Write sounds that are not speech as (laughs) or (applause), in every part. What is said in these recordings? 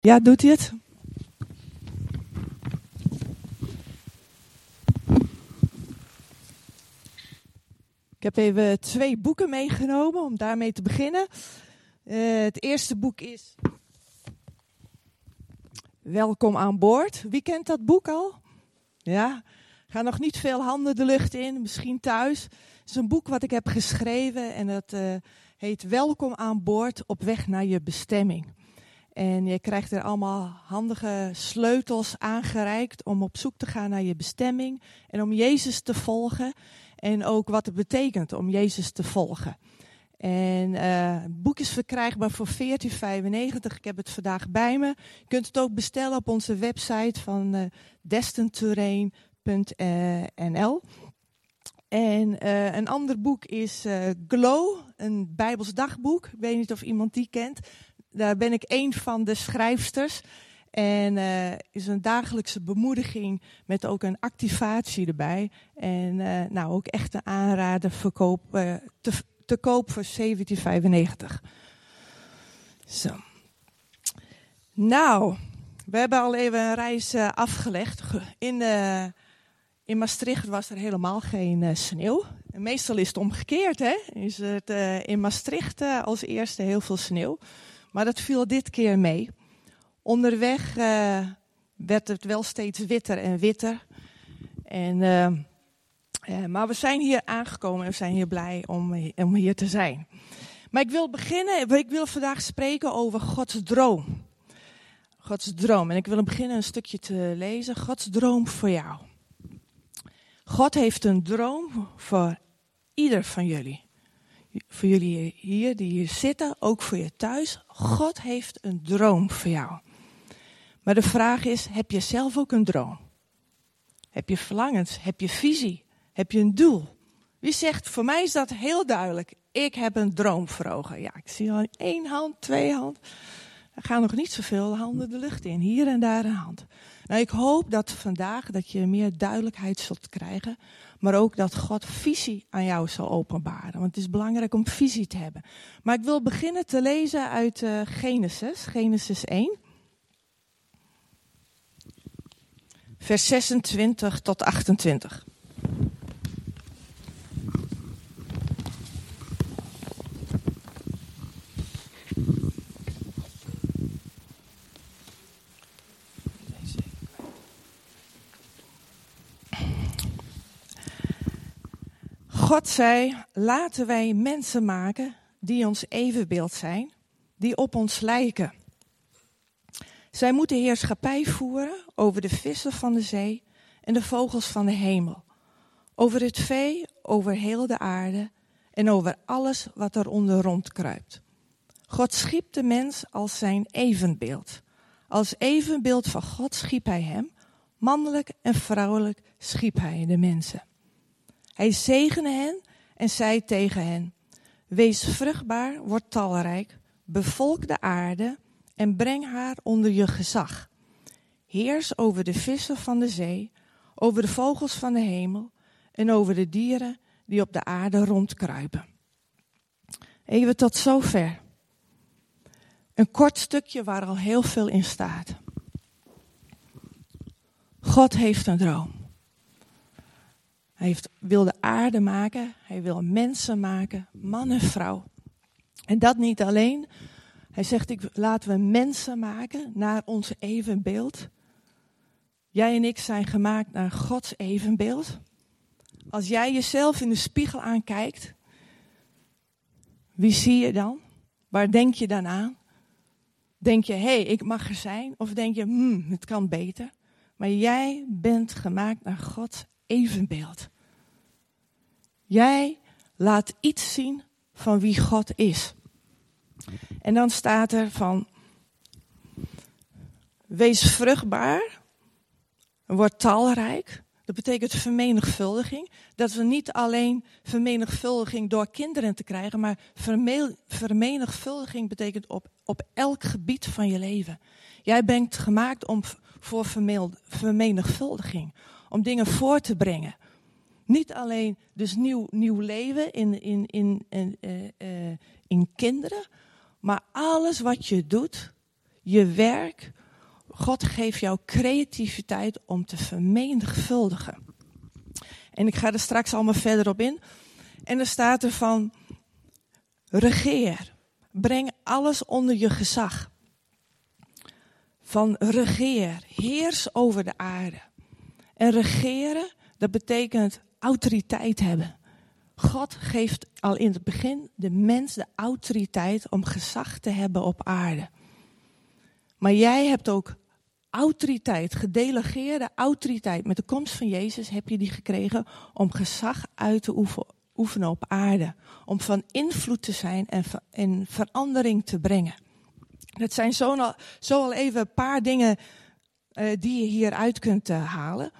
Ja, doet hij het? Ik heb even twee boeken meegenomen om daarmee te beginnen. Uh, het eerste boek is Welkom aan boord. Wie kent dat boek al? Ja, ga nog niet veel handen de lucht in, misschien thuis. Het is een boek wat ik heb geschreven en dat uh, heet Welkom aan boord op weg naar je bestemming. En je krijgt er allemaal handige sleutels aangereikt om op zoek te gaan naar je bestemming en om Jezus te volgen. En ook wat het betekent om Jezus te volgen. En het boek is verkrijgbaar voor 14,95. Ik heb het vandaag bij me. Je kunt het ook bestellen op onze website van uh. En uh, een ander boek is Glow, een Bijbels dagboek. Ik weet niet of iemand die kent. Daar ben ik een van de schrijfsters. En uh, is een dagelijkse bemoediging met ook een activatie erbij. En uh, nou, ook echt een aanrader uh, te, te koop voor 17,95. Zo. Nou, we hebben al even een reis afgelegd. In, in Maastricht was er helemaal geen sneeuw. Meestal is het omgekeerd, hè? Is het in Maastricht als eerste heel veel sneeuw. Maar dat viel dit keer mee. Onderweg uh, werd het wel steeds witter en witter. En, uh, uh, maar we zijn hier aangekomen en we zijn hier blij om, om hier te zijn. Maar ik wil beginnen, ik wil vandaag spreken over Gods droom. Gods droom. En ik wil beginnen een stukje te lezen. Gods droom voor jou. God heeft een droom voor ieder van jullie voor jullie hier die hier zitten, ook voor je thuis. God heeft een droom voor jou. Maar de vraag is, heb je zelf ook een droom? Heb je verlangens? Heb je visie? Heb je een doel? Wie zegt, voor mij is dat heel duidelijk. Ik heb een droom voor ogen. Ja, ik zie al één hand, twee hand. Er gaan nog niet zoveel handen de lucht in. Hier en daar een hand. Nou, ik hoop dat vandaag dat je meer duidelijkheid zult krijgen maar ook dat God visie aan jou zal openbaren. Want het is belangrijk om visie te hebben. Maar ik wil beginnen te lezen uit uh, Genesis, Genesis 1. Vers 26 tot 28. God zei, laten wij mensen maken die ons evenbeeld zijn, die op ons lijken. Zij moeten heerschappij voeren over de vissen van de zee en de vogels van de hemel, over het vee, over heel de aarde en over alles wat eronder rondkruipt. God schiep de mens als zijn evenbeeld. Als evenbeeld van God schiep hij hem, mannelijk en vrouwelijk schiep hij de mensen. Hij zegende hen en zei tegen hen: Wees vruchtbaar, word talrijk, bevolk de aarde en breng haar onder je gezag. Heers over de vissen van de zee, over de vogels van de hemel en over de dieren die op de aarde rondkruipen. Even tot zover. Een kort stukje waar al heel veel in staat. God heeft een droom. Hij heeft, wil de aarde maken, hij wil mensen maken, man en vrouw. En dat niet alleen. Hij zegt, ik, laten we mensen maken naar ons evenbeeld. Jij en ik zijn gemaakt naar Gods evenbeeld. Als jij jezelf in de spiegel aankijkt, wie zie je dan? Waar denk je dan aan? Denk je, hé, hey, ik mag er zijn? Of denk je, hmm, het kan beter? Maar jij bent gemaakt naar Gods evenbeeld. Jij laat iets zien van wie God is. En dan staat er van, wees vruchtbaar, word talrijk. Dat betekent vermenigvuldiging. Dat we niet alleen vermenigvuldiging door kinderen te krijgen, maar vermenigvuldiging betekent op, op elk gebied van je leven. Jij bent gemaakt om, voor vermenigvuldiging om dingen voor te brengen. Niet alleen dus nieuw, nieuw leven in, in, in, in, uh, uh, in kinderen, maar alles wat je doet, je werk. God geeft jou creativiteit om te vermenigvuldigen. En ik ga er straks allemaal verder op in. En er staat er van, regeer. Breng alles onder je gezag. Van regeer, heers over de aarde. En regeren, dat betekent autoriteit hebben. God geeft al in het begin de mens de autoriteit om gezag te hebben op aarde. Maar jij hebt ook autoriteit, gedelegeerde autoriteit. Met de komst van Jezus heb je die gekregen om gezag uit te oefenen op aarde. Om van invloed te zijn en, verandering te brengen. Dat zijn zo al, even een paar dingen uh, die je hieruit kunt uh, halen.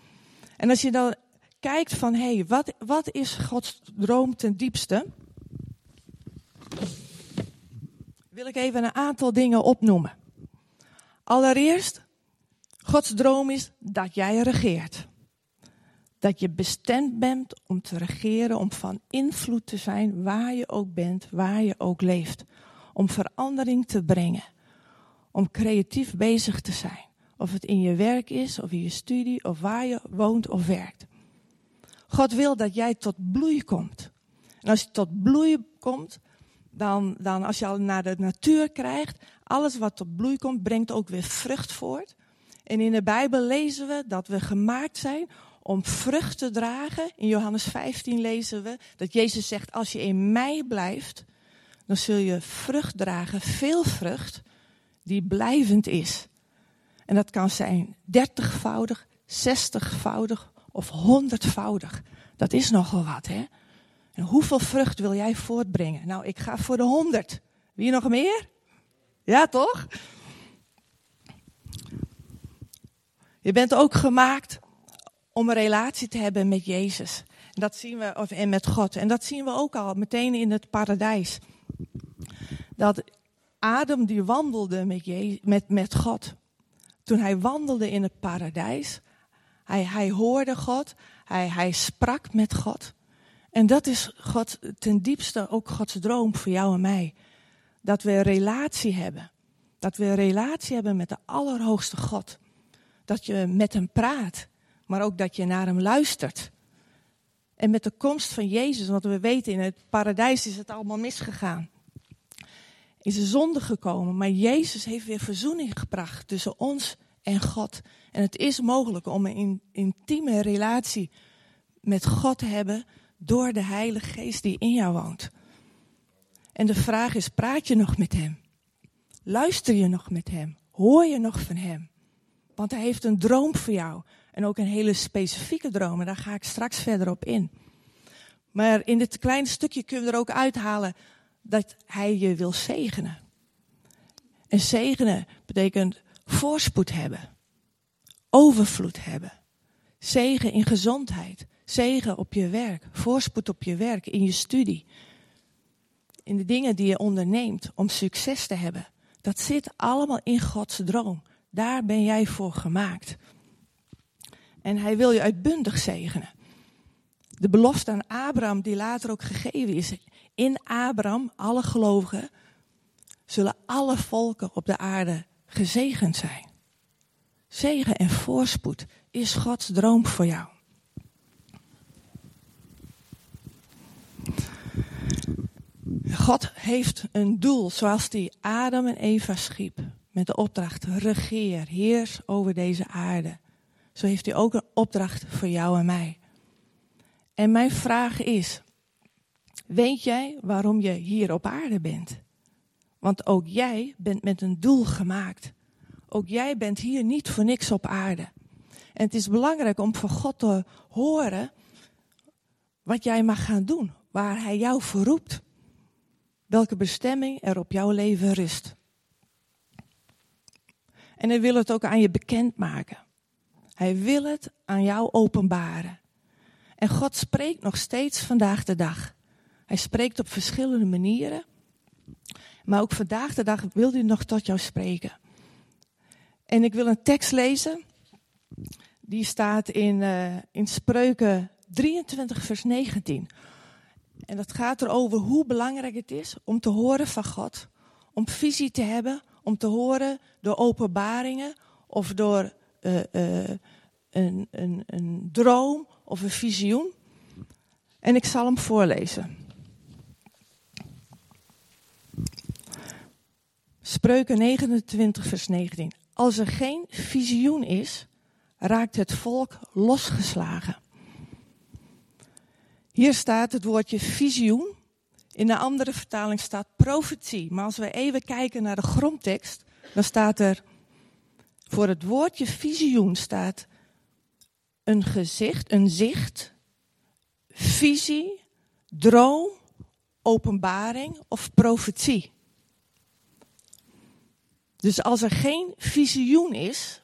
En als je dan kijkt van, hé, hey, wat, wat is Gods droom ten diepste? Wil ik even een aantal dingen opnoemen. Allereerst, Gods droom is dat jij regeert. Dat je bestemd bent om te regeren, om van invloed te zijn waar je ook bent, waar je ook leeft. Om verandering te brengen. Om creatief bezig te zijn. Of het in je werk is, of in je studie, of waar je woont of werkt. God wil dat jij tot bloei komt. En als je tot bloei komt, dan, dan als je al naar de natuur krijgt, alles wat tot bloei komt, brengt ook weer vrucht voort. En in de Bijbel lezen we dat we gemaakt zijn om vrucht te dragen. In Johannes 15 lezen we dat Jezus zegt, als je in mij blijft, dan zul je vrucht dragen, veel vrucht, die blijvend is. En dat kan zijn dertigvoudig, zestigvoudig of honderdvoudig. Dat is nogal wat, hè? En hoeveel vrucht wil jij voortbrengen? Nou, ik ga voor de honderd. Wie nog meer? Ja, toch? Je bent ook gemaakt om een relatie te hebben met Jezus. En dat zien we, of, en met God. En dat zien we ook al meteen in het paradijs. Dat Adam die wandelde met, met, met God. Toen hij wandelde in het paradijs, hij, hij hoorde God, hij, hij sprak met God. En dat is God ten diepste ook Gods droom voor jou en mij. Dat we een relatie hebben. Dat we een relatie hebben met de Allerhoogste God. Dat je met hem praat, maar ook dat je naar hem luistert. En met de komst van Jezus, want we weten in het paradijs is het allemaal misgegaan. Is de zonde gekomen, maar Jezus heeft weer verzoening gebracht tussen ons en God. En het is mogelijk om een intieme relatie met God te hebben door de Heilige Geest die in jou woont. En de vraag is, praat je nog met Hem? Luister je nog met Hem? Hoor je nog van Hem? Want Hij heeft een droom voor jou. En ook een hele specifieke droom. En daar ga ik straks verder op in. Maar in dit kleine stukje kunnen we er ook uithalen dat Hij je wil zegenen. En zegenen betekent voorspoed hebben, overvloed hebben, zegen in gezondheid, zegen op je werk, voorspoed op je werk, in je studie, in de dingen die je onderneemt om succes te hebben. Dat zit allemaal in Gods droom. Daar ben jij voor gemaakt. En hij wil je uitbundig zegenen. De belofte aan Abraham, die later ook gegeven is. In Abraham, alle gelovigen, zullen alle volken op de aarde gezegend zijn. Zegen en voorspoed is Gods droom voor jou. God heeft een doel zoals die Adam en Eva schiep. Met de opdracht, regeer, heers over deze aarde. Zo heeft hij ook een opdracht voor jou en mij. En mijn vraag is, weet jij waarom je hier op aarde bent? Want ook jij bent met een doel gemaakt. Ook jij bent hier niet voor niks op aarde. En het is belangrijk om van God te horen wat jij mag gaan doen, waar Hij jou voor roept. Welke bestemming er op jouw leven rust. En Hij wil het ook aan je bekendmaken. Hij wil het aan jou openbaren. En God spreekt nog steeds vandaag de dag. Hij spreekt op verschillende manieren. Maar ook vandaag de dag wil hij nog tot jou spreken. En ik wil een tekst lezen. Die staat in, uh, in Spreuken 23, vers 19. En dat gaat erover hoe belangrijk het is om te horen van God. Om visie te hebben, om te horen door openbaringen of door uh, uh, een, een, een droom of een visioen. En ik zal hem voorlezen. Spreuken 29, vers 19. Als er geen visioen is, raakt het volk losgeslagen. Hier staat het woordje visioen. In de andere vertaling staat profetie. Maar als we even kijken naar de grondtekst, dan staat er voor het woordje visioen staat een gezicht, een zicht, visie, droom, openbaring of profetie. Dus als er geen visioen is,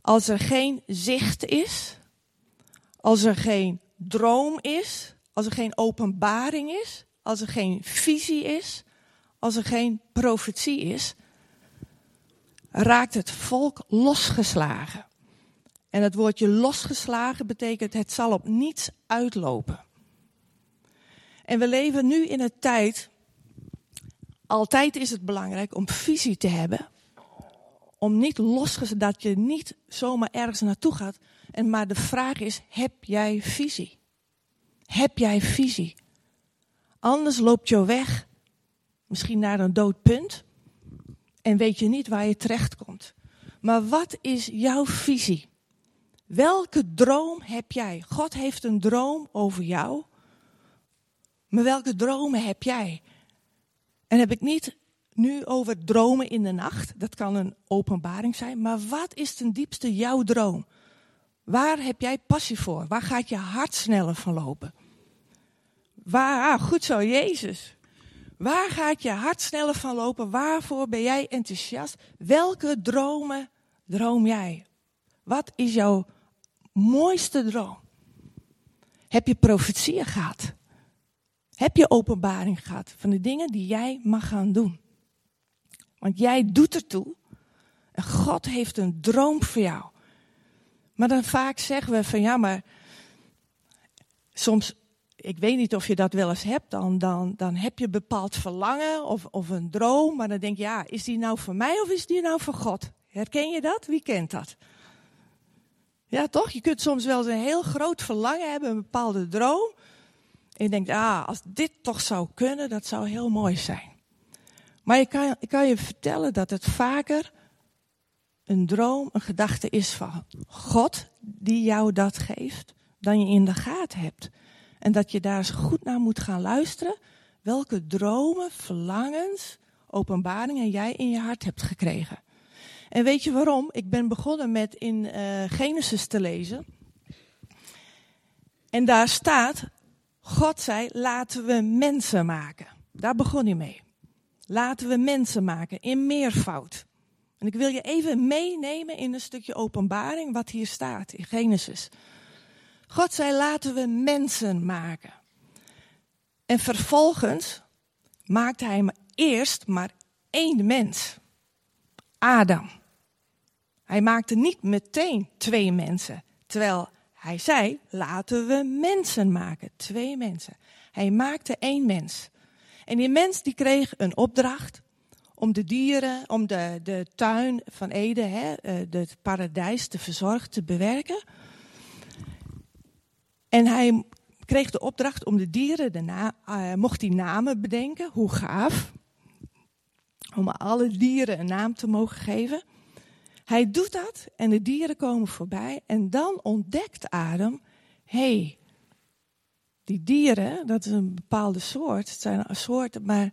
als er geen zicht is, als er geen droom is, als er geen openbaring is, als er geen visie is, als er geen profetie is, raakt het volk losgeslagen. En het woordje losgeslagen betekent het zal op niets uitlopen. En we leven nu in een tijd, altijd is het belangrijk om visie te hebben. Om niet losgeslagen, dat je niet zomaar ergens naartoe gaat. En maar de vraag is, heb jij visie? Heb jij visie? Anders loopt je weg, misschien naar een dood punt. En weet je niet waar je terecht komt. Maar wat is jouw visie? Welke droom heb jij? God heeft een droom over jou. Maar welke dromen heb jij? En heb ik niet nu over dromen in de nacht. Dat kan een openbaring zijn. Maar wat is ten diepste jouw droom? Waar heb jij passie voor? Waar gaat je hart sneller van lopen? Waar, ah, goed zo, Jezus. Waar gaat je hart sneller van lopen? Waarvoor ben jij enthousiast? Welke dromen droom jij? Wat is jouw mooiste droom? Heb je profetieën gehad? Heb je openbaring gehad van de dingen die jij mag gaan doen? Want jij doet ertoe. En God heeft een droom voor jou. Maar dan vaak zeggen we van ja, maar soms, ik weet niet of je dat wel eens hebt, dan, dan, dan heb je bepaald verlangen of, of een droom. Maar dan denk je, ja, is die nou voor mij of is die nou voor God? Herken je dat? Wie kent dat? Ja, toch? Je kunt soms wel eens een heel groot verlangen hebben, een bepaalde droom. En je denkt, ah, als dit toch zou kunnen, dat zou heel mooi zijn. Maar ik kan, ik kan je vertellen dat het vaker een droom, een gedachte is van God die jou dat geeft, dan je in de gaten hebt. En dat je daar eens goed naar moet gaan luisteren. Welke dromen, verlangens, openbaringen jij in je hart hebt gekregen. En weet je waarom? Ik ben begonnen met in uh, Genesis te lezen. En daar staat, God zei, laten we mensen maken. Daar begon hij mee. Laten we mensen maken in meervoud. En ik wil je even meenemen in een stukje openbaring wat hier staat in Genesis. God zei, laten we mensen maken. En vervolgens maakte hij eerst maar één mens. Adam. Hij maakte niet meteen twee mensen. Terwijl hij zei, laten we mensen maken. Twee mensen. Hij maakte één mens. En die mens die kreeg een opdracht om de dieren, om de, de tuin van Eden, hè, eh, het paradijs te verzorgen, te bewerken. En hij kreeg de opdracht om de dieren, de uh, mocht hij namen bedenken, hoe gaaf. Om alle dieren een naam te mogen geven. Hij doet dat en de dieren komen voorbij en dan ontdekt Adam, hé, hey, die dieren, dat is een bepaalde soort, het zijn soorten, maar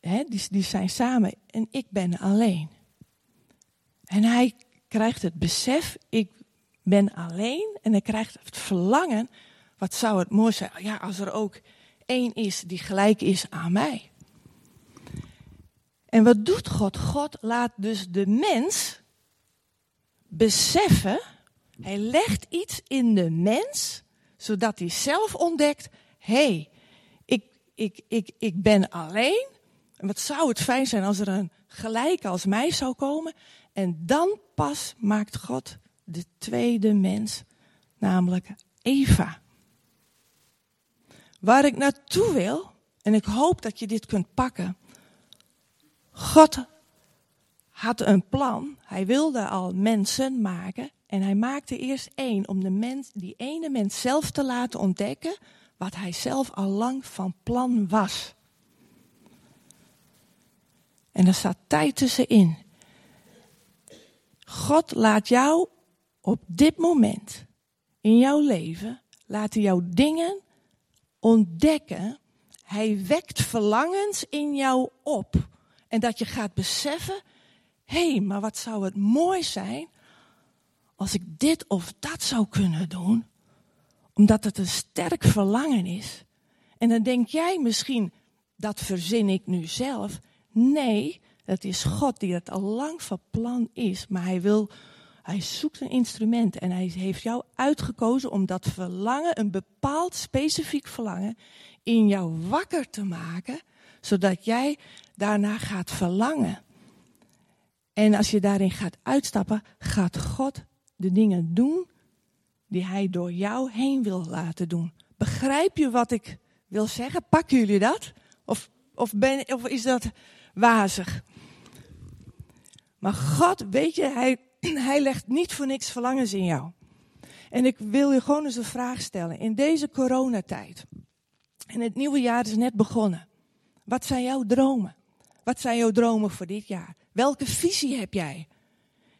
hè, die, die zijn samen en ik ben alleen. En hij krijgt het besef, ik ben alleen en hij krijgt het verlangen, wat zou het mooi zijn, ja, als er ook één is die gelijk is aan mij. En wat doet God? God laat dus de mens beseffen, hij legt iets in de mens, zodat hij zelf ontdekt, hé, hey, ik, ik, ik, ik ben alleen. En wat zou het fijn zijn als er een gelijke als mij zou komen. En dan pas maakt God de tweede mens, namelijk Eva. Waar ik naartoe wil, en ik hoop dat je dit kunt pakken. God had een plan. Hij wilde al mensen maken. En hij maakte eerst één om de mens, die ene mens zelf te laten ontdekken wat hij zelf al lang van plan was. En er staat tijd tussenin. God laat jou op dit moment in jouw leven, laat hij jou dingen ontdekken. Hij wekt verlangens in jou op. En dat je gaat beseffen, hé, hey, maar wat zou het mooi zijn als ik dit of dat zou kunnen doen, omdat het een sterk verlangen is. En dan denk jij misschien, dat verzin ik nu zelf. Nee, het is God die het al lang van plan is, maar hij wil, hij zoekt een instrument en hij heeft jou uitgekozen om dat verlangen, een bepaald specifiek verlangen, in jou wakker te maken, zodat jij daarna gaat verlangen. En als je daarin gaat uitstappen, gaat God de dingen doen die Hij door jou heen wil laten doen. Begrijp je wat ik wil zeggen? Pakken jullie dat? Of, of, ben, of is dat wazig? Maar God, weet je, hij, (clears throat) hij legt niet voor niks verlangens in jou. En ik wil je gewoon eens een vraag stellen. In deze coronatijd, en het nieuwe jaar is net begonnen. Wat zijn jouw dromen? Wat zijn jouw dromen voor dit jaar? Welke visie heb jij?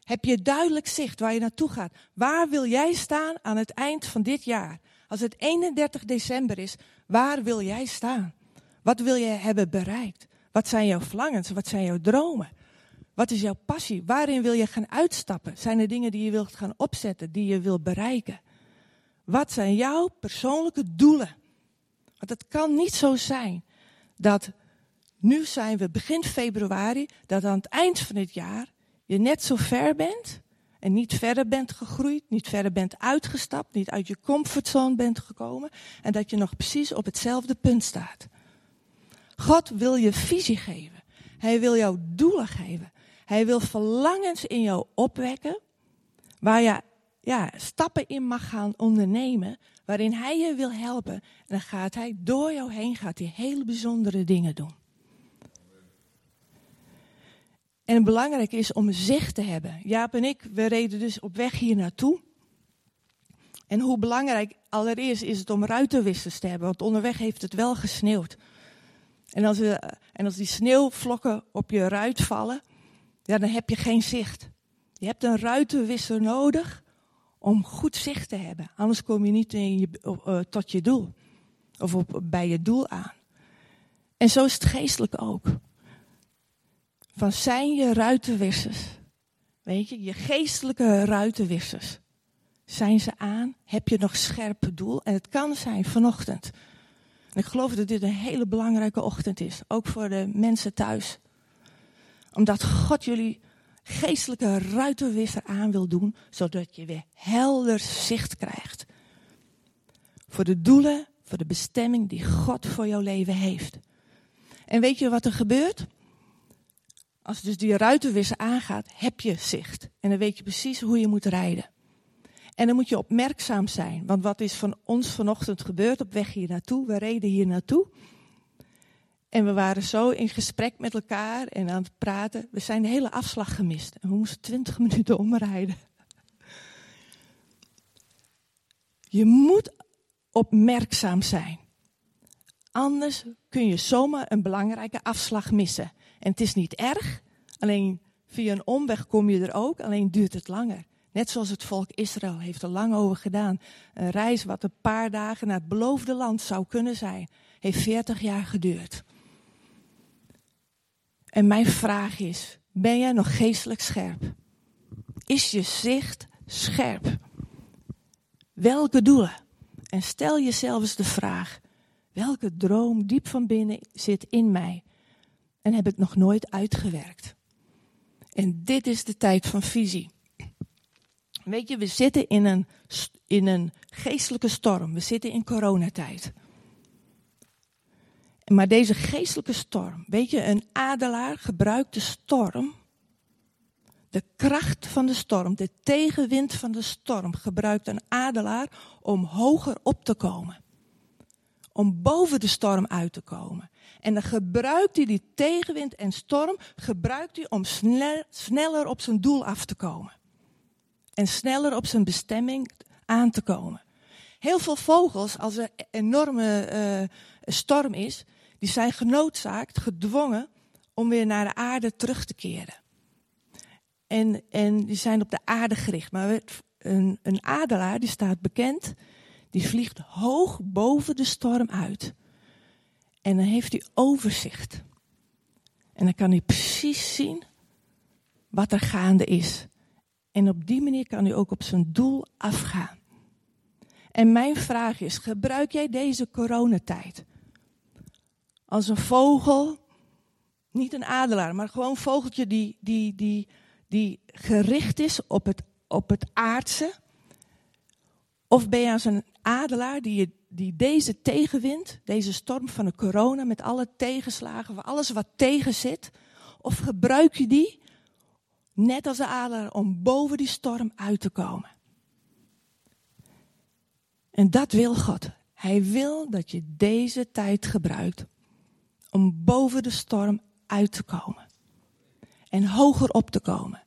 Heb je duidelijk zicht waar je naartoe gaat? Waar wil jij staan aan het eind van dit jaar? Als het 31 december is, waar wil jij staan? Wat wil je hebben bereikt? Wat zijn jouw verlangens? Wat zijn jouw dromen? Wat is jouw passie? Waarin wil je gaan uitstappen? Zijn er dingen die je wilt gaan opzetten, die je wilt bereiken? Wat zijn jouw persoonlijke doelen? Want het kan niet zo zijn dat nu zijn we begin februari, dat aan het eind van het jaar je net zo ver bent en niet verder bent gegroeid, niet verder bent uitgestapt, niet uit je comfortzone bent gekomen en dat je nog precies op hetzelfde punt staat. God wil je visie geven. Hij wil jou doelen geven. Hij wil verlangens in jou opwekken waar je ja, stappen in mag gaan ondernemen waarin hij je wil helpen. En dan gaat hij door jou heen gaat hij hele bijzondere dingen doen. En belangrijk is om zicht te hebben. Jaap en ik, we reden dus op weg hier naartoe. En hoe belangrijk allereerst is het om ruitenwissers te hebben, want onderweg heeft het wel gesneeuwd. En als, we, en als die sneeuwvlokken op je ruit vallen, ja, dan heb je geen zicht. Je hebt een ruitenwisser nodig om goed zicht te hebben. Anders kom je niet in je, uh, tot je doel. Of op, bij je doel aan. En zo is het geestelijk ook van zijn je ruitenwissers. Weet je, je geestelijke ruitenwissers. Zijn ze aan? Heb je nog scherp doel? En het kan zijn vanochtend. En ik geloof dat dit een hele belangrijke ochtend is. Ook voor de mensen thuis. Omdat God jullie geestelijke ruitenwisser aan wil doen. Zodat je weer helder zicht krijgt. Voor de doelen, voor de bestemming die God voor jouw leven heeft. En weet je wat er gebeurt? Als dus die ruitenwisser aangaat, heb je zicht. En dan weet je precies hoe je moet rijden. En dan moet je opmerkzaam zijn. Want wat is van ons vanochtend gebeurd op weg hier naartoe? We reden hier naartoe. En we waren zo in gesprek met elkaar en aan het praten. We zijn de hele afslag gemist. En we moesten twintig (laughs) minuten omrijden. Je moet opmerkzaam zijn. Anders kun je zomaar een belangrijke afslag missen. En het is niet erg, alleen via een omweg kom je er ook, alleen duurt het langer. Net zoals het volk Israël heeft er lang over gedaan. Een reis wat een paar dagen naar het beloofde land zou kunnen zijn, heeft 40 jaar geduurd. En mijn vraag is, ben jij nog geestelijk scherp? Is je zicht scherp? Welke doelen? En stel jezelf eens de vraag, welke droom diep van binnen zit in mij? En heb ik nog nooit uitgewerkt. En dit is de tijd van visie. Weet je, we zitten in een, in een geestelijke storm. We zitten in coronatijd. Maar deze geestelijke storm, weet je, een adelaar gebruikt de storm, de kracht van de storm, de tegenwind van de storm, gebruikt een adelaar om hoger op te komen. om boven de storm uit te komen. En dan gebruikt hij die tegenwind en storm, gebruikt hij om sneller op zijn doel af te komen. En sneller op zijn bestemming aan te komen. Heel veel vogels, als er een enorme uh, storm is, die zijn genoodzaakt, gedwongen om weer naar de aarde terug te keren. En, en die zijn op de aarde gericht. Maar een, een adelaar, die staat bekend, die vliegt hoog boven de storm uit. En dan heeft hij overzicht. En dan kan hij precies zien wat er gaande is. En op die manier kan hij ook op zijn doel afgaan. En mijn vraag is: gebruik jij deze coronatijd als een vogel, niet een adelaar, maar gewoon een vogeltje die, die, die, die gericht is op het, op het aardse? Of ben je als een adelaar die, die deze tegenwind, deze storm van de corona met alle tegenslagen, alles wat tegen zit, of gebruik je die net als de adelaar om boven die storm uit te komen? En dat wil God. Hij wil dat je deze tijd gebruikt om boven de storm uit te komen. En hoger op te komen.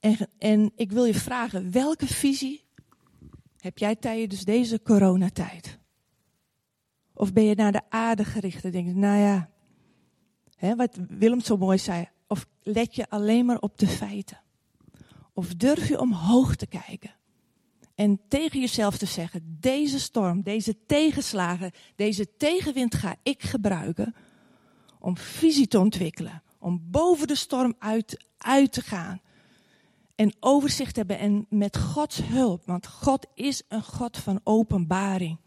En, en ik wil je vragen, welke visie heb jij tijdens deze coronatijd? Of ben je naar de aarde gericht en denk nou ja, hè, wat Willem zo mooi zei, of let je alleen maar op de feiten? Of durf je omhoog te kijken? En tegen jezelf te zeggen, deze storm, deze tegenslagen, deze tegenwind ga ik gebruiken om visie te ontwikkelen. Om boven de storm uit, uit te gaan. En overzicht te hebben en met Gods hulp. Want God is een God van openbaring.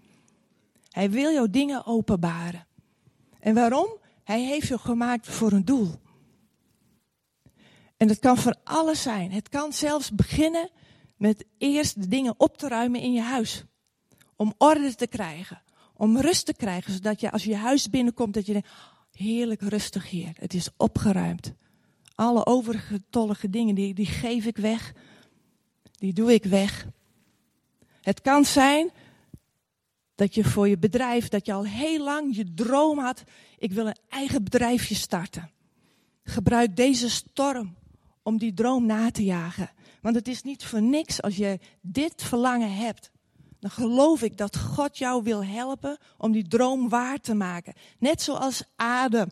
Hij wil jouw dingen openbaren. En waarom? Hij heeft je gemaakt voor een doel. En dat kan voor alles zijn. Het kan zelfs beginnen met eerst de dingen op te ruimen in je huis. Om orde te krijgen. Om rust te krijgen. Zodat je als je huis binnenkomt, dat je denkt, heerlijk rustig hier. Het is opgeruimd. Alle overige tollige dingen, die, die geef ik weg. Die doe ik weg. Het kan zijn dat je voor je bedrijf, dat je al heel lang je droom had, ik wil een eigen bedrijfje starten. Gebruik deze storm om die droom na te jagen. Want het is niet voor niks als je dit verlangen hebt. Dan geloof ik dat God jou wil helpen om die droom waar te maken. Net zoals Adam,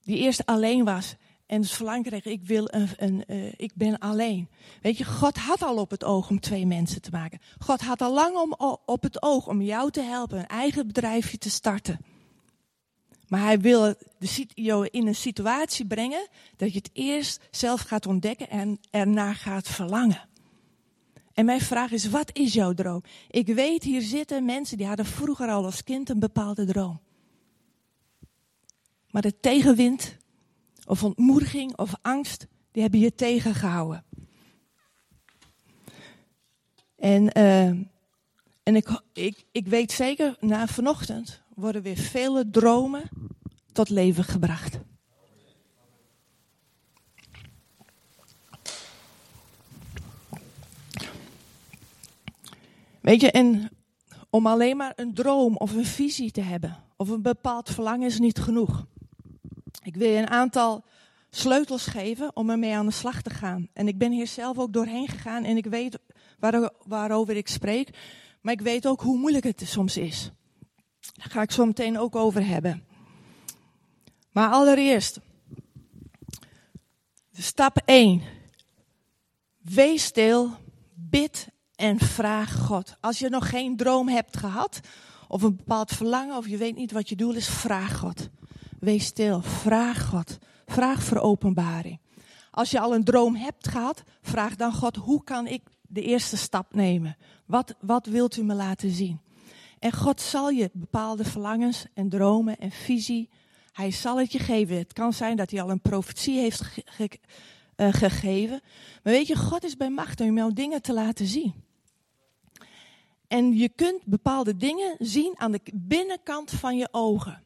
die eerst alleen was. En het verlangen kreeg, ik, wil een, een uh, ik ben alleen. Weet je, God had al op het oog om twee mensen te maken. God had al lang om, op het oog om jou te helpen een eigen bedrijfje te starten. Maar hij wil jou in een situatie brengen dat je het eerst zelf gaat ontdekken en ernaar gaat verlangen. En mijn vraag is, wat is jouw droom? Ik weet, hier zitten mensen die hadden vroeger al als kind een bepaalde droom. Maar de tegenwind, of ontmoediging, of angst, die hebben je tegengehouden. En, uh, en ik, ik, ik weet zeker, na vanochtend worden weer vele dromen tot leven gebracht. Weet je, en om alleen maar een droom of een visie te hebben, of een bepaald verlangen is niet genoeg. Ik wil je een aantal sleutels geven om ermee aan de slag te gaan. En ik ben hier zelf ook doorheen gegaan en ik weet waar, waarover ik spreek, maar ik weet ook hoe moeilijk het soms is. Daar ga ik zo meteen ook over hebben. Maar allereerst, stap 1. Wees stil, bid en vraag God. Als je nog geen droom hebt gehad, of een bepaald verlangen, of je weet niet wat je doel is, vraag God. Wees stil, vraag God. Vraag voor openbaring. Als je al een droom hebt gehad, vraag dan God, hoe kan ik de eerste stap nemen? Wat, wat wilt u me laten zien? En God zal je bepaalde verlangens en dromen en visie, hij zal het je geven. Het kan zijn dat hij al een profetie heeft eh, gegeven. Maar weet je, God is bij macht om jou dingen te laten zien. En je kunt bepaalde dingen zien aan de binnenkant van je ogen.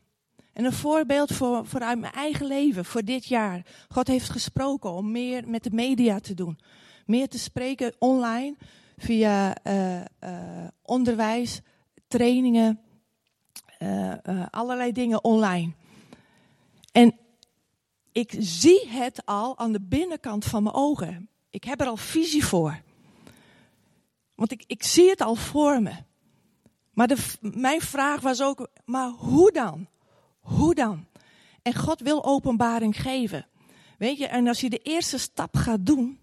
En een voorbeeld voor, vooruit mijn eigen leven, voor dit jaar. God heeft gesproken om meer met de media te doen. Meer te spreken online, via uh, uh, onderwijs, trainingen, uh, allerlei dingen online. En ik zie het al aan de binnenkant van mijn ogen. Ik heb er al visie voor. Want ik, ik zie het al voor me. Maar de, mijn vraag was ook, maar hoe dan? Hoe dan? En God wil openbaring geven. Weet je, en als je de eerste stap gaat doen,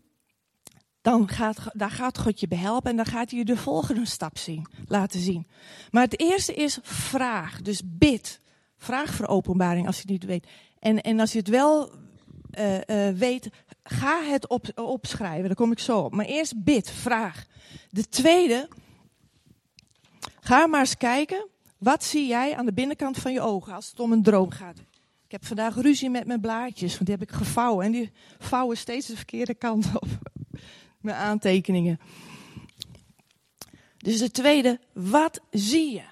dan gaat, daar gaat God je behelpen en dan gaat hij je de volgende stap zien, laten zien. Maar het eerste is vraag, dus bid. Vraag voor openbaring als je het niet weet. En, en als je het wel uh, uh, weet, ga het op, opschrijven, daar kom ik zo op. Maar eerst bid, vraag. De tweede, ga maar eens kijken, wat zie jij aan de binnenkant van je ogen als het om een droom gaat? Ik heb vandaag ruzie met mijn blaadjes, want die heb ik gevouwen. En die vouwen steeds de verkeerde kant op. (laughs) Mijn aantekeningen. Dus de tweede, wat zie je?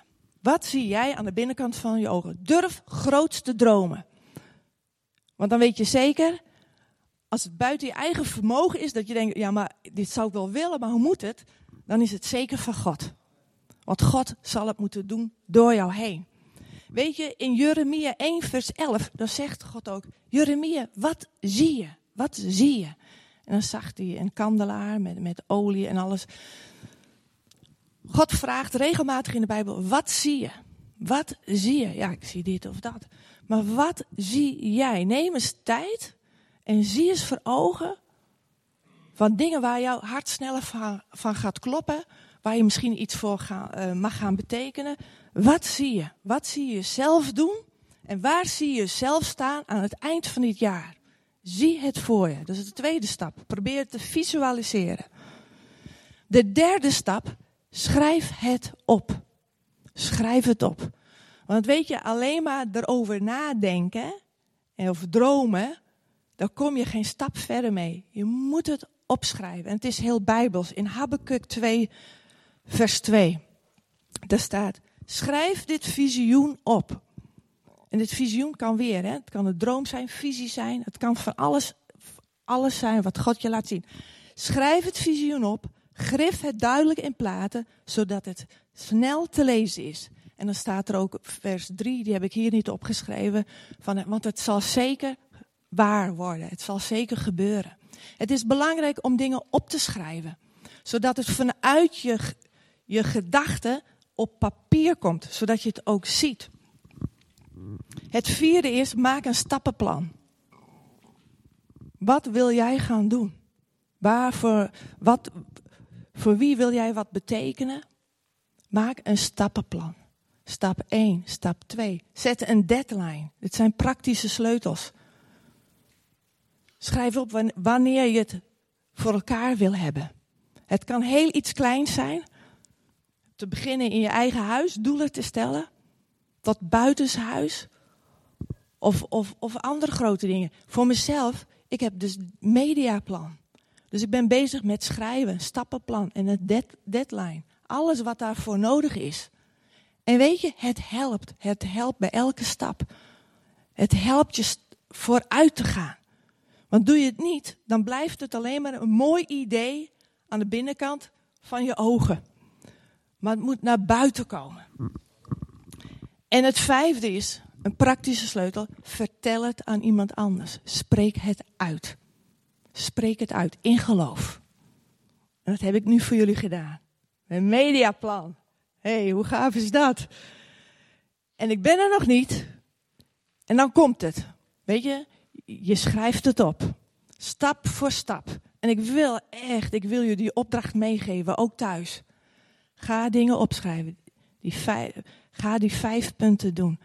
Wat zie jij aan de binnenkant van je ogen? Durf groot te dromen. Want dan weet je zeker, als het buiten je eigen vermogen is, dat je denkt, ja maar dit zou ik wel willen, maar hoe moet het? Dan is het zeker van God. Want God zal het moeten doen door jou heen. Weet je, in Jeremia 1 vers 11, dan zegt God ook, Jeremia, wat zie je? Wat zie je? En dan zag hij een kandelaar met, met olie en alles. God vraagt regelmatig in de Bijbel, wat zie je? Wat zie je? Ja, ik zie dit of dat. Maar wat zie jij? Neem eens tijd en zie eens voor ogen van dingen waar jouw hart sneller van, van gaat kloppen. Waar je misschien iets voor ga, uh, mag gaan betekenen. Wat zie je? Wat zie je zelf doen? En waar zie je zelf staan aan het eind van dit jaar? Zie het voor je. Dat is de tweede stap. Probeer het te visualiseren. De derde stap, schrijf het op. Schrijf het op. Want weet je, alleen maar erover nadenken of dromen, daar kom je geen stap verder mee. Je moet het opschrijven. En het is heel bijbels. In Habakkuk 2, vers 2. Daar staat, schrijf dit visioen op. En dit visioen kan weer, hè? het kan een droom zijn, visie zijn, het kan van alles, alles zijn wat God je laat zien. Schrijf het visioen op, grif het duidelijk in platen, zodat het snel te lezen is. En dan staat er ook vers 3, die heb ik hier niet opgeschreven, van, want het zal zeker waar worden, het zal zeker gebeuren. Het is belangrijk om dingen op te schrijven, zodat het vanuit je, je gedachten op papier komt, zodat je het ook ziet. Het vierde is, maak een stappenplan. Wat wil jij gaan doen? Waarvoor, wat, voor wie wil jij wat betekenen? Maak een stappenplan. Stap 1, stap 2. Zet een deadline. Dit zijn praktische sleutels. Schrijf op wanneer je het voor elkaar wil hebben. Het kan heel iets kleins zijn. Te beginnen in je eigen huis, doelen te stellen. Tot buitenshuis. Of, of, of andere grote dingen. Voor mezelf, ik heb dus mediaplan. Dus ik ben bezig met schrijven, stappenplan en een dead, deadline. Alles wat daarvoor nodig is. En weet je, het helpt. Het helpt bij elke stap. Het helpt je vooruit te gaan. Want doe je het niet, dan blijft het alleen maar een mooi idee aan de binnenkant van je ogen. Maar het moet naar buiten komen. En het vijfde is, een praktische sleutel, vertel het aan iemand anders. Spreek het uit. Spreek het uit in geloof. En dat heb ik nu voor jullie gedaan. Een mediaplan. Hé, hey, hoe gaaf is dat? En ik ben er nog niet. En dan komt het. Weet je, je schrijft het op. Stap voor stap. En ik wil echt, ik wil je die opdracht meegeven, ook thuis. Ga dingen opschrijven. Die ga die vijf punten doen.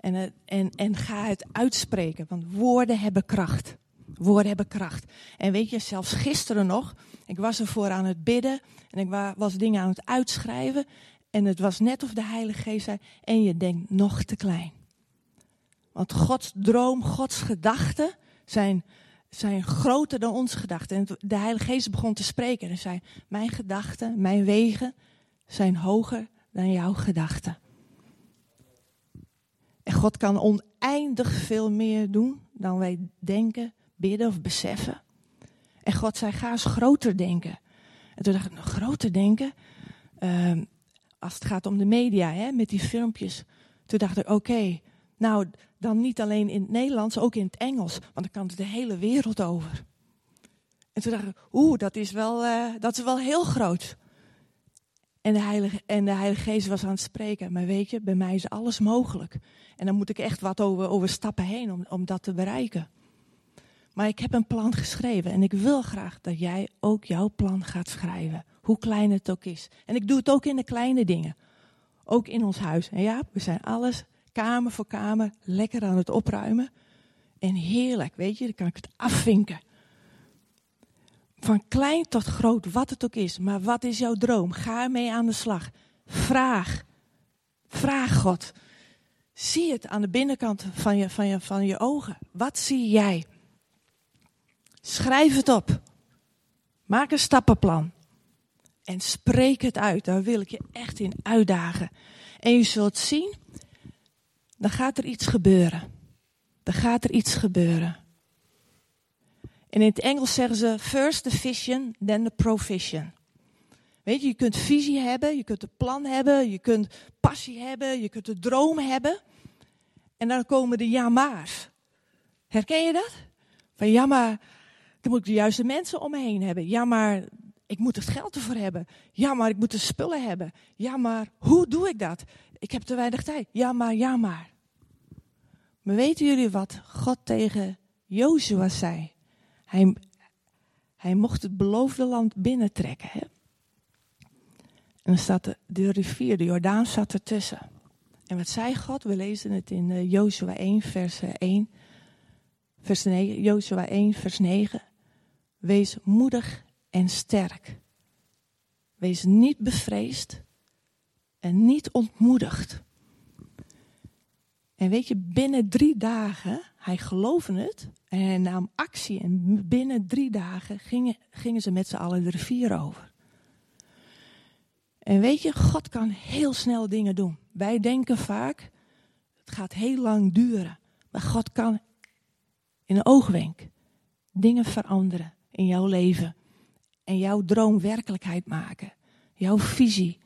En, en, en ga het uitspreken, want woorden hebben kracht. Woorden hebben kracht. En weet je, zelfs gisteren nog, ik was ervoor aan het bidden en ik was dingen aan het uitschrijven. En het was net of de Heilige Geest zei, en je denkt nog te klein. Want Gods droom, Gods gedachten zijn, zijn groter dan onze gedachten. En de Heilige Geest begon te spreken en zei, mijn gedachten, mijn wegen zijn hoger dan jouw gedachten. En God kan oneindig veel meer doen dan wij denken, bidden of beseffen. En God zei, ga eens groter denken. En toen dacht ik, nog groter denken? Uh, als het gaat om de media, hè, met die filmpjes. Toen dacht ik, oké, nou dan niet alleen in het Nederlands, ook in het Engels. Want dan kan het de hele wereld over. En toen dacht ik, oeh, dat is wel, uh, dat is wel heel groot. En de, Heilige, en de Heilige Geest was aan het spreken. Maar weet je, bij mij is alles mogelijk. En dan moet ik echt wat over, over stappen heen om, om dat te bereiken. Maar ik heb een plan geschreven en ik wil graag dat jij ook jouw plan gaat schrijven. Hoe klein het ook is. En ik doe het ook in de kleine dingen. Ook in ons huis. En ja, we zijn alles, kamer voor kamer, lekker aan het opruimen. En heerlijk, weet je, dan kan ik het afvinken. Van klein tot groot, wat het ook is. Maar wat is jouw droom? Ga ermee aan de slag. Vraag. Vraag God. Zie het aan de binnenkant van je, van je, van je ogen. Wat zie jij? Schrijf het op. Maak een stappenplan. En spreek het uit. Daar wil ik je echt in uitdagen. En je zult zien, dan gaat er iets gebeuren. Dan gaat er iets gebeuren. En in het Engels zeggen ze first the vision, then the provision. Weet je, je kunt visie hebben, je kunt een plan hebben, je kunt passie hebben, je kunt een droom hebben. En dan komen de ja Herken je dat? Van ja maar, dan moet ik de juiste mensen om me heen hebben. Ja maar, ik moet het geld ervoor hebben. Ja maar, ik moet de spullen hebben. Ja maar, hoe doe ik dat? Ik heb te weinig tijd. Ja maar, ja maar. Maar weten jullie wat God tegen Jozua zei? Hij, hij mocht het beloofde land binnentrekken. Hè? En dan staat de, rivier, de Jordaan, zat ertussen. En wat zei God? We lezen het in uh, Jozua 1, vers 1. Vers 9, Jozua 1, vers 9. Wees moedig en sterk. Wees niet bevreesd en niet ontmoedigd. En weet je, binnen drie dagen, hij geloofde het en hij nam actie. En binnen drie dagen gingen, gingen ze met z'n allen de rivier over. En weet je, God kan heel snel dingen doen. Wij denken vaak, het gaat heel lang duren. Maar God kan in een oogwenk dingen veranderen in jouw leven. En jouw droom werkelijkheid maken. Jouw visie.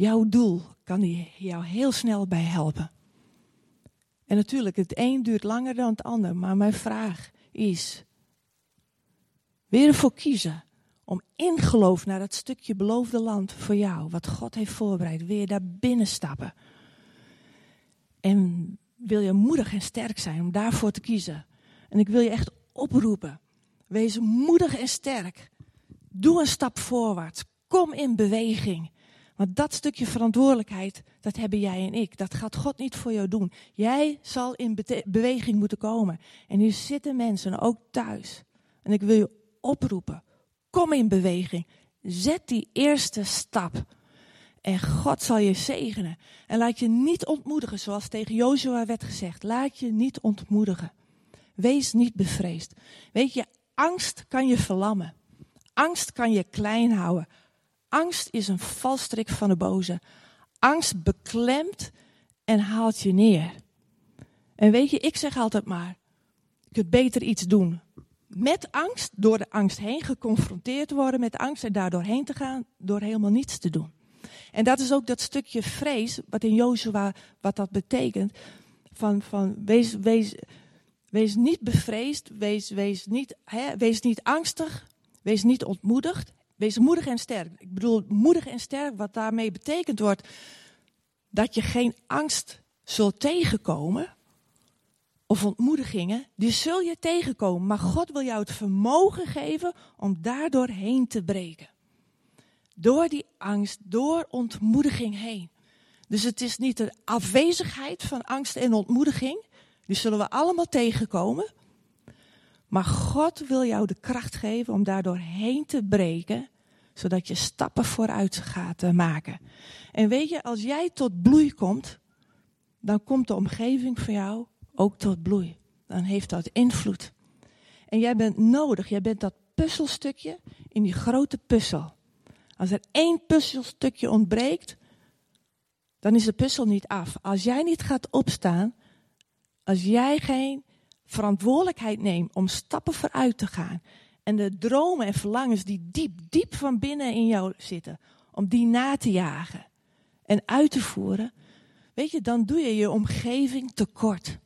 Jouw doel kan hij jou heel snel bij helpen. En natuurlijk, het een duurt langer dan het ander. Maar mijn vraag is, weer ervoor kiezen om in geloof naar dat stukje beloofde land voor jou, wat God heeft voorbereid, weer daar binnen stappen. En wil je moedig en sterk zijn om daarvoor te kiezen. En ik wil je echt oproepen. Wees moedig en sterk. Doe een stap voorwaarts. Kom in beweging. Want dat stukje verantwoordelijkheid, dat hebben jij en ik. Dat gaat God niet voor jou doen. Jij zal in beweging moeten komen. En hier zitten mensen, ook thuis. En ik wil je oproepen. Kom in beweging. Zet die eerste stap. En God zal je zegenen. En laat je niet ontmoedigen, zoals tegen Jozua werd gezegd. Laat je niet ontmoedigen. Wees niet bevreesd. Weet je, angst kan je verlammen. Angst kan je klein houden. Angst is een valstrik van de boze. Angst beklemt en haalt je neer. En weet je, ik zeg altijd maar, je kunt beter iets doen met angst, door de angst heen geconfronteerd worden met angst en daardoor heen te gaan, door helemaal niets te doen. En dat is ook dat stukje vrees, wat in Jozua, wat dat betekent, van, van wees, wees, wees niet bevreesd, wees, wees, niet, hè, wees niet angstig, wees niet ontmoedigd, wees moedig en sterk. Ik bedoel, moedig en sterk, wat daarmee betekend wordt, dat je geen angst zult tegenkomen, of ontmoedigingen, die zul je tegenkomen. Maar God wil jou het vermogen geven om daardoor heen te breken. Door die angst, door ontmoediging heen. Dus het is niet de afwezigheid van angst en ontmoediging. Die zullen we allemaal tegenkomen. Maar God wil jou de kracht geven om daardoor heen te breken. Zodat je stappen vooruit gaat maken. En weet je, als jij tot bloei komt. Dan komt de omgeving van jou ook tot bloei. Dan heeft dat invloed. En jij bent nodig, jij bent dat puzzelstukje in die grote puzzel. Als er één puzzelstukje ontbreekt, dan is de puzzel niet af. Als jij niet gaat opstaan, als jij geen verantwoordelijkheid neemt om stappen vooruit te gaan en de dromen en verlangens die diep, diep van binnen in jou zitten, om die na te jagen en uit te voeren, weet je, dan doe je je omgeving tekort.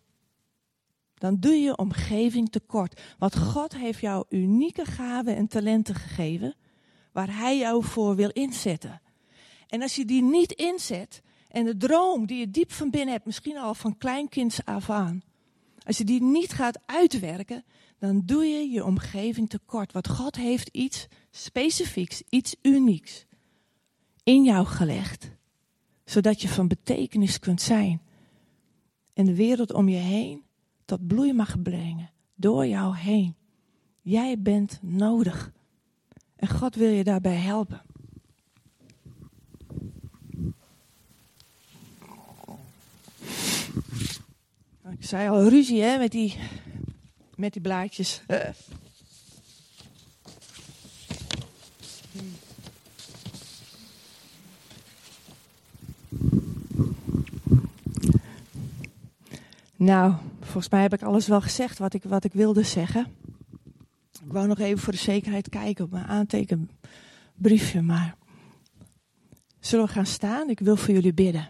Dan doe je je omgeving tekort. Want God heeft jou unieke gaven en talenten gegeven waar Hij jou voor wil inzetten. En als je die niet inzet, en de droom die je diep van binnen hebt, misschien al van kleinkinds af aan, als je die niet gaat uitwerken, dan doe je je omgeving tekort. Want God heeft iets specifieks, iets unieks in jou gelegd, zodat je van betekenis kunt zijn. En de wereld om je heen tot bloei mag brengen, door jou heen. Jij bent nodig. En God wil je daarbij helpen. Ik zei al ruzie hè, met, die, met die blaadjes. Nou, volgens mij heb ik alles wel gezegd wat ik, wat ik wilde zeggen. Ik wou nog even voor de zekerheid kijken op mijn aantekenbriefje, maar zullen we gaan staan? Ik wil voor jullie bidden.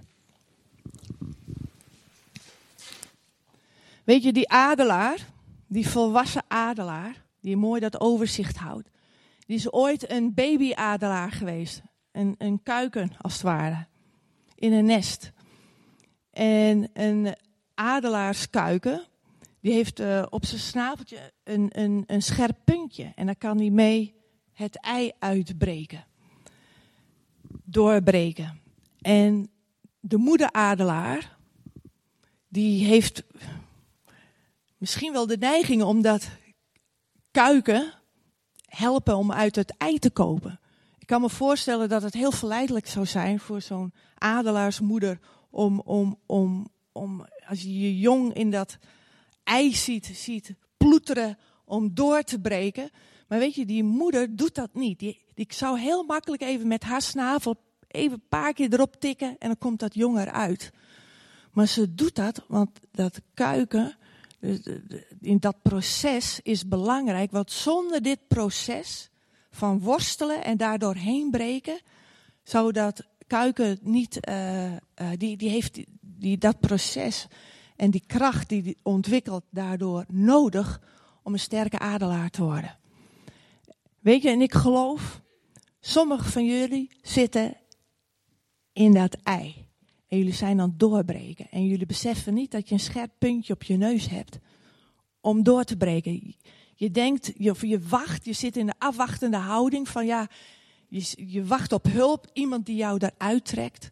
Weet je, die adelaar, die volwassen adelaar, die mooi dat overzicht houdt, die is ooit een babyadelaar geweest. Een, een kuiken, als het ware, in een nest. En een adelaarskuiken, die heeft uh, op zijn snaveltje een, een, een scherp puntje. En daar kan hij mee het ei uitbreken. Doorbreken. En de moederadelaar, die heeft misschien wel de neiging om dat kuiken helpen om uit het ei te kopen. Ik kan me voorstellen dat het heel verleidelijk zou zijn voor zo'n adelaarsmoeder om, om, om, om als je je jong in dat ei ziet, ziet ploeteren om door te breken. Maar weet je, die moeder doet dat niet. Die, zou heel makkelijk even met haar snavel even een paar keer erop tikken en dan komt dat jong eruit. Maar ze doet dat, want dat kuiken, in dat proces is belangrijk. Want zonder dit proces van worstelen en daardoor heen breken, zou dat kuiken niet, uh, uh, die, die heeft die, dat proces en die kracht die, die ontwikkelt daardoor nodig om een sterke adelaar te worden. Weet je, en ik geloof, sommigen van jullie zitten in dat ei. En jullie zijn aan het doorbreken. En jullie beseffen niet dat je een scherp puntje op je neus hebt om door te breken. Je denkt, je, je wacht, je zit in de afwachtende houding van ja, je, je wacht op hulp, iemand die jou daaruit trekt.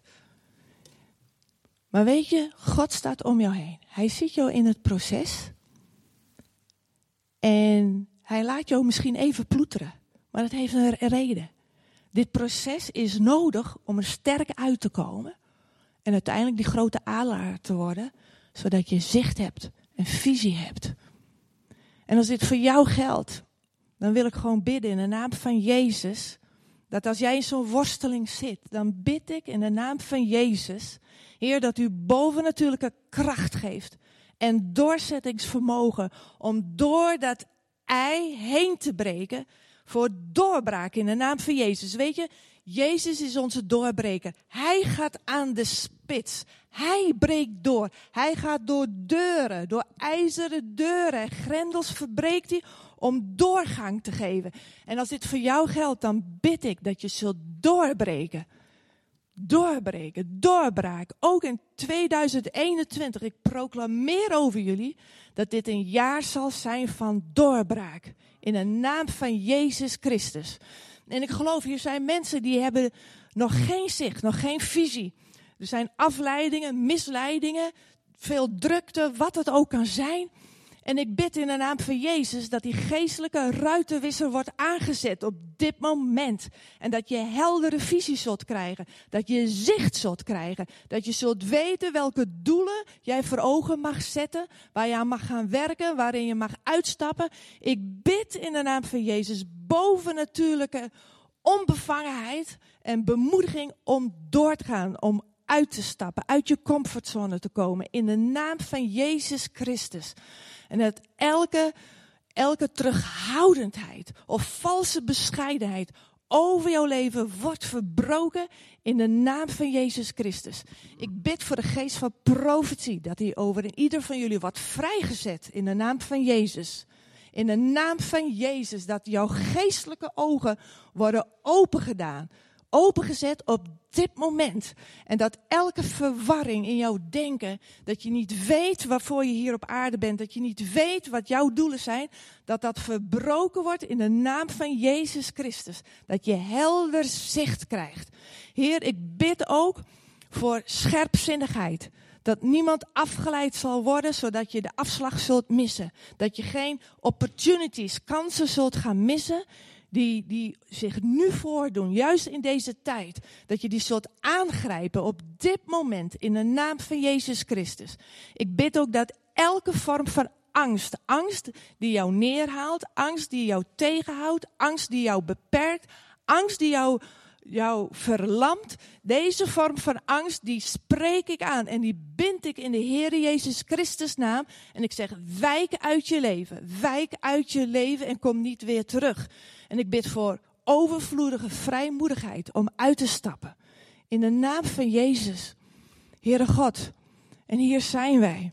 Maar weet je, God staat om jou heen. Hij ziet jou in het proces. En hij laat jou misschien even ploeteren. Maar dat heeft een reden. Dit proces is nodig om er sterk uit te komen. En uiteindelijk die grote adelaar te worden. Zodat je zicht hebt en visie hebt. En als dit voor jou geldt, dan wil ik gewoon bidden in de naam van Jezus. Dat als jij in zo'n worsteling zit, dan bid ik in de naam van Jezus Heer, dat u bovennatuurlijke kracht geeft en doorzettingsvermogen om door dat ei heen te breken voor doorbraak in de naam van Jezus. Weet je, Jezus is onze doorbreker. Hij gaat aan de spits. Hij breekt door. Hij gaat door deuren, door ijzeren deuren. Grendels verbreekt hij om doorgang te geven. En als dit voor jou geldt, dan bid ik dat je zult doorbreken doorbreken, doorbraak. Ook in 2021. Ik proclameer over jullie dat dit een jaar zal zijn van doorbraak. In de naam van Jezus Christus. En ik geloof, hier zijn mensen die hebben nog geen zicht, nog geen visie. Er zijn afleidingen, misleidingen, veel drukte, wat het ook kan zijn. En ik bid in de naam van Jezus dat die geestelijke ruitenwisser wordt aangezet op dit moment. En dat je heldere visie zult krijgen. Dat je zicht zult krijgen. Dat je zult weten welke doelen jij voor ogen mag zetten. Waar je aan mag gaan werken. Waarin je mag uitstappen. Ik bid in de naam van Jezus bovennatuurlijke onbevangenheid en bemoediging om door te gaan. Om uit te stappen. Uit je comfortzone te komen. In de naam van Jezus Christus. En dat elke, elke terughoudendheid of valse bescheidenheid over jouw leven wordt verbroken in de naam van Jezus Christus. Ik bid voor de geest van profetie, dat die over ieder van jullie wordt vrijgezet in de naam van Jezus. In de naam van Jezus, dat jouw geestelijke ogen worden opengedaan opengezet op dit moment. En dat elke verwarring in jouw denken, dat je niet weet waarvoor je hier op aarde bent, dat je niet weet wat jouw doelen zijn, dat dat verbroken wordt in de naam van Jezus Christus. Dat je helder zicht krijgt. Heer, ik bid ook voor scherpzinnigheid. Dat niemand afgeleid zal worden, zodat je de afslag zult missen. Dat je geen opportunities, kansen zult gaan missen die, die zich nu voordoen, juist in deze tijd, dat je die zult aangrijpen op dit moment in de naam van Jezus Christus. Ik bid ook dat elke vorm van angst, angst die jou neerhaalt, angst die jou tegenhoudt, angst die jou beperkt, angst die jou jou verlamt. Deze vorm van angst, die spreek ik aan en die bind ik in de Heer Jezus Christus naam. En ik zeg, wijk uit je leven, wijk uit je leven en kom niet weer terug. En ik bid voor overvloedige vrijmoedigheid om uit te stappen. In de naam van Jezus, Heere God. En hier zijn wij.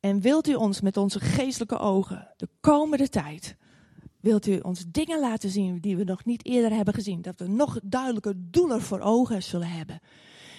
En wilt u ons met onze geestelijke ogen de komende tijd wilt u ons dingen laten zien die we nog niet eerder hebben gezien. Dat we nog duidelijker doelen voor ogen zullen hebben.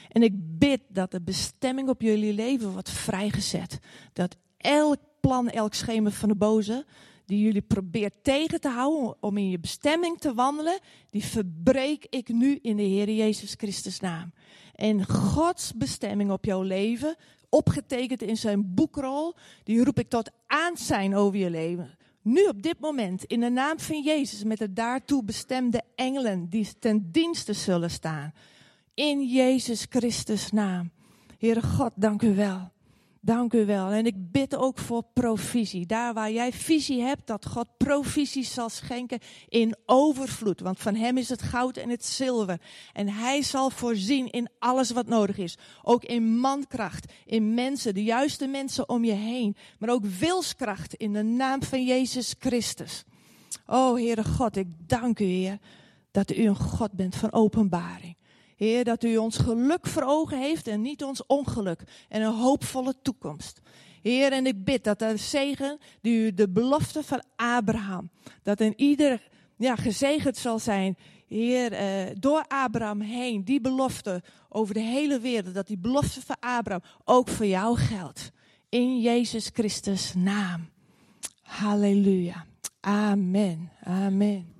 En ik bid dat de bestemming op jullie leven wordt vrijgezet. Dat elk plan, elk schema van de boze, die jullie probeert tegen te houden om in je bestemming te wandelen, die verbreek ik nu in de Heer Jezus Christus naam. En Gods bestemming op jouw leven, opgetekend in zijn boekrol, die roep ik tot aanzijn over je leven nu op dit moment in de naam van Jezus met de daartoe bestemde engelen die ten dienste zullen staan. In Jezus Christus naam. Heere God, dank u wel. Dank u wel. En ik bid ook voor provisie. Daar waar jij visie hebt, dat God provisie zal schenken in overvloed. Want van hem is het goud en het zilver. En hij zal voorzien in alles wat nodig is. Ook in mankracht, in mensen, de juiste mensen om je heen. Maar ook wilskracht in de naam van Jezus Christus. O Heere God, ik dank u Heer dat u een God bent van openbaring. Heer, dat u ons geluk voor ogen heeft en niet ons ongeluk. En een hoopvolle toekomst. Heer, en ik bid dat de zegen, die u de belofte van Abraham, dat in ieder ja, gezegend zal zijn, Heer, eh, door Abraham heen, die belofte over de hele wereld, dat die belofte van Abraham ook voor jou geldt. In Jezus Christus naam. Halleluja. Amen. Amen.